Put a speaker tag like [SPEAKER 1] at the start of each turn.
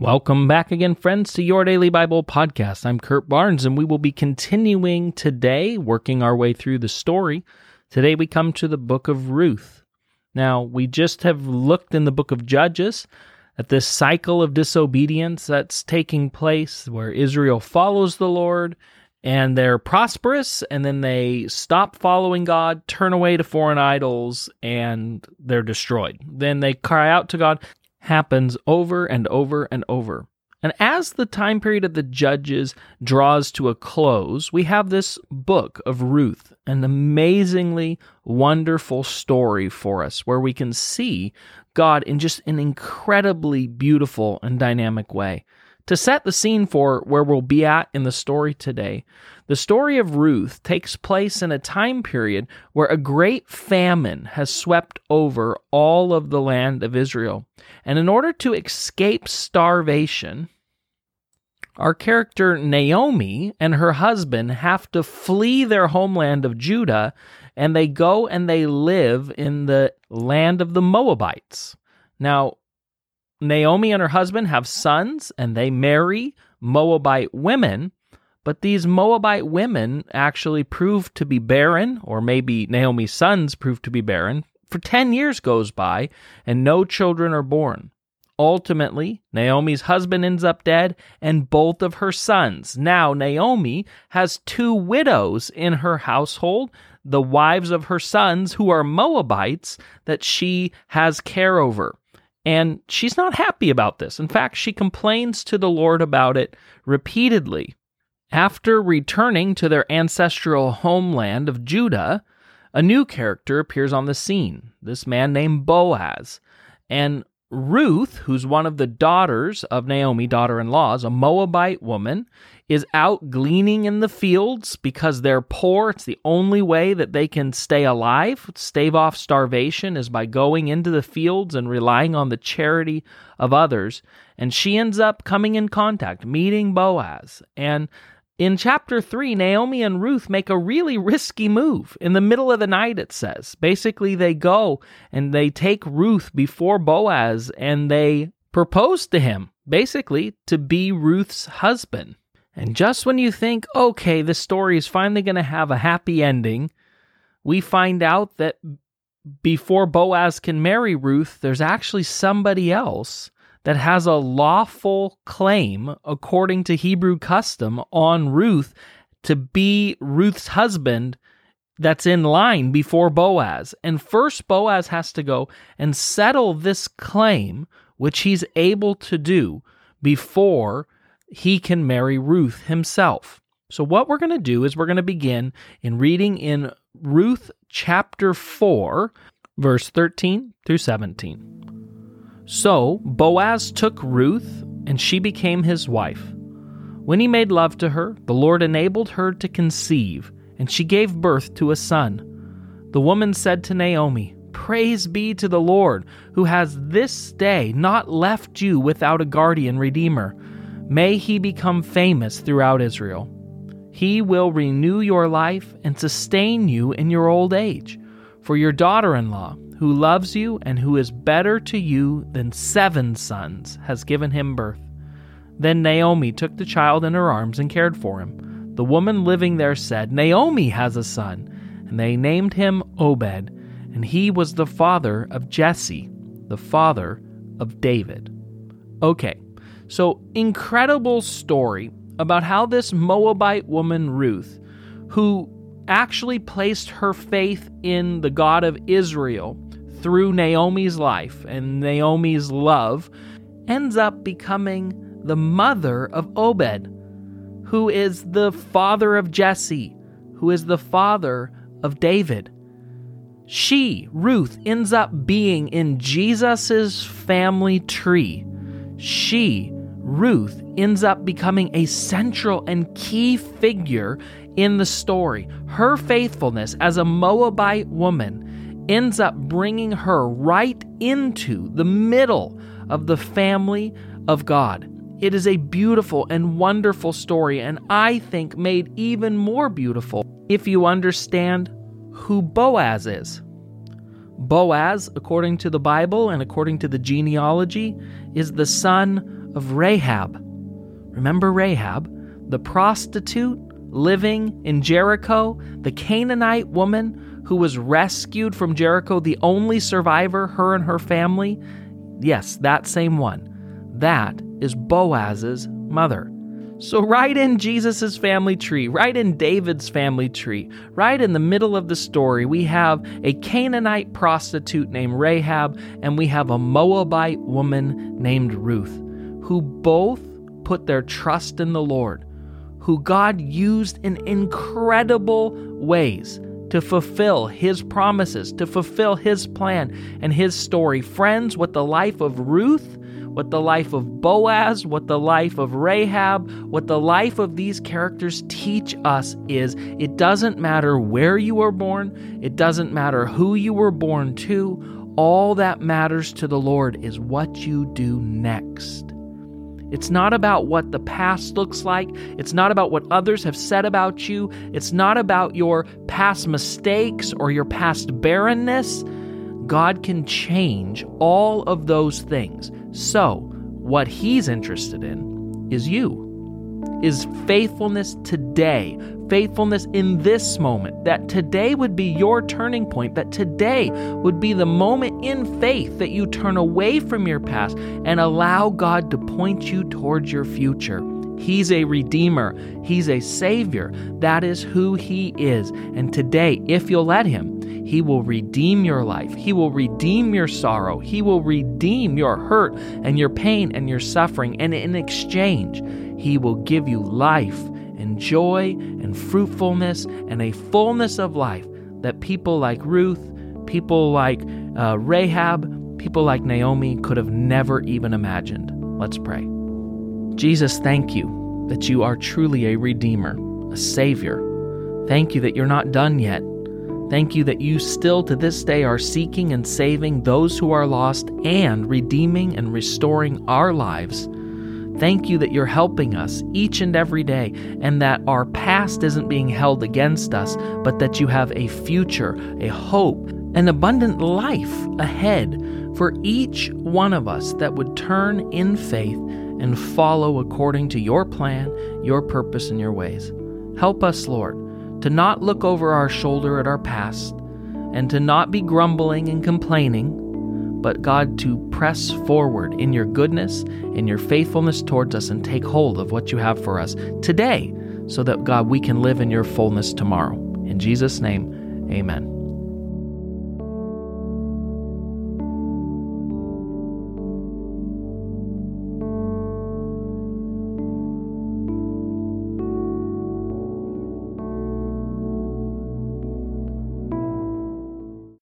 [SPEAKER 1] Welcome back again, friends, to your daily Bible podcast. I'm Kurt Barnes, and we will be continuing today, working our way through the story. Today, we come to the book of Ruth. Now, we just have looked in the book of Judges at this cycle of disobedience that's taking place where Israel follows the Lord and they're prosperous, and then they stop following God, turn away to foreign idols, and they're destroyed. Then they cry out to God, happens over and over and over. And as the time period of the judges draws to a close, we have this book of Ruth, an amazingly wonderful story for us where we can see God in just an incredibly beautiful and dynamic way. To set the scene for where we'll be at in the story today, the story of Ruth takes place in a time period where a great famine has swept over all of the land of Israel. And in order to escape starvation, our character Naomi and her husband have to flee their homeland of Judah and they go and they live in the land of the Moabites. Now, Naomi and her husband have sons and they marry Moabite women, but these Moabite women actually prove to be barren, or maybe Naomi's sons prove to be barren. For 10 years goes by and no children are born. Ultimately, Naomi's husband ends up dead and both of her sons. Now, Naomi has two widows in her household, the wives of her sons who are Moabites that she has care over. And she's not happy about this. In fact, she complains to the Lord about it repeatedly. After returning to their ancestral homeland of Judah, a new character appears on the scene, this man named Boaz. And Ruth, who's one of the daughters of Naomi, daughter in laws, a Moabite woman, is out gleaning in the fields because they're poor. It's the only way that they can stay alive, stave off starvation, is by going into the fields and relying on the charity of others. And she ends up coming in contact, meeting Boaz. And in chapter 3, Naomi and Ruth make a really risky move. In the middle of the night, it says. Basically, they go and they take Ruth before Boaz and they propose to him, basically, to be Ruth's husband. And just when you think, okay, this story is finally going to have a happy ending, we find out that before Boaz can marry Ruth, there's actually somebody else that has a lawful claim, according to Hebrew custom, on Ruth to be Ruth's husband that's in line before Boaz. And first, Boaz has to go and settle this claim, which he's able to do before he can marry Ruth himself. So, what we're going to do is we're going to begin in reading in Ruth chapter 4, verse 13 through 17. So Boaz took Ruth, and she became his wife. When he made love to her, the Lord enabled her to conceive, and she gave birth to a son. The woman said to Naomi, Praise be to the Lord, who has this day not left you without a guardian redeemer. May he become famous throughout Israel. He will renew your life and sustain you in your old age. For your daughter in law, who loves you and who is better to you than seven sons, has given him birth. Then Naomi took the child in her arms and cared for him. The woman living there said, Naomi has a son. And they named him Obed, and he was the father of Jesse, the father of David. Okay, so incredible story about how this Moabite woman, Ruth, who actually placed her faith in the God of Israel through Naomi's life and Naomi's love, ends up becoming the mother of Obed, who is the father of Jesse, who is the father of David. She, Ruth, ends up being in Jesus' family tree. She, Ruth, ends up becoming a central and key figure in the story. Her faithfulness as a Moabite woman ends up bringing her right into the middle of the family of God. It is a beautiful and wonderful story, and I think made even more beautiful if you understand who Boaz is. Boaz, according to the Bible and according to the genealogy, is the son of Rahab. Remember Rahab, the prostitute living in Jericho, the Canaanite woman who was rescued from Jericho, the only survivor, her and her family? Yes, that same one. That is Boaz's mother. So, right in Jesus' family tree, right in David's family tree, right in the middle of the story, we have a Canaanite prostitute named Rahab, and we have a Moabite woman named Ruth, who both put their trust in the Lord, who God used in incredible ways to fulfill his promises, to fulfill his plan and his story. Friends, what the life of Ruth what the life of Boaz, what the life of Rahab, what the life of these characters teach us is it doesn't matter where you were born, it doesn't matter who you were born to. All that matters to the Lord is what you do next. It's not about what the past looks like. It's not about what others have said about you. It's not about your past mistakes or your past barrenness. God can change all of those things. So, what He's interested in is you, is faithfulness today, faithfulness in this moment, that today would be your turning point, that today would be the moment in faith that you turn away from your past and allow God to point you towards your future. He's a redeemer. He's a savior. That is who he is. And today, if you'll let him, he will redeem your life. He will redeem your sorrow. He will redeem your hurt and your pain and your suffering. And in exchange, he will give you life joy and fruitfulness and a fullness of life that people like Ruth, people like uh, Rahab, people like Naomi could have never even imagined. Let's pray. Jesus, thank you that you are truly a Redeemer, a Savior. Thank you that you're not done yet. Thank you that you still to this day are seeking and saving those who are lost and redeeming and restoring our lives. Thank you that you're helping us each and every day, and that our past isn't being held against us, but that you have a future, a hope, an abundant life ahead for each one of us that would turn in faith and follow according to your plan, your purpose, and your ways. Help us, Lord, to not look over our shoulder at our past and to not be grumbling and complaining, but God, to press forward in your goodness, in your faithfulness towards us, and take hold of what you have for us today, so that, God, we can live in your fullness tomorrow. In Jesus' name, amen.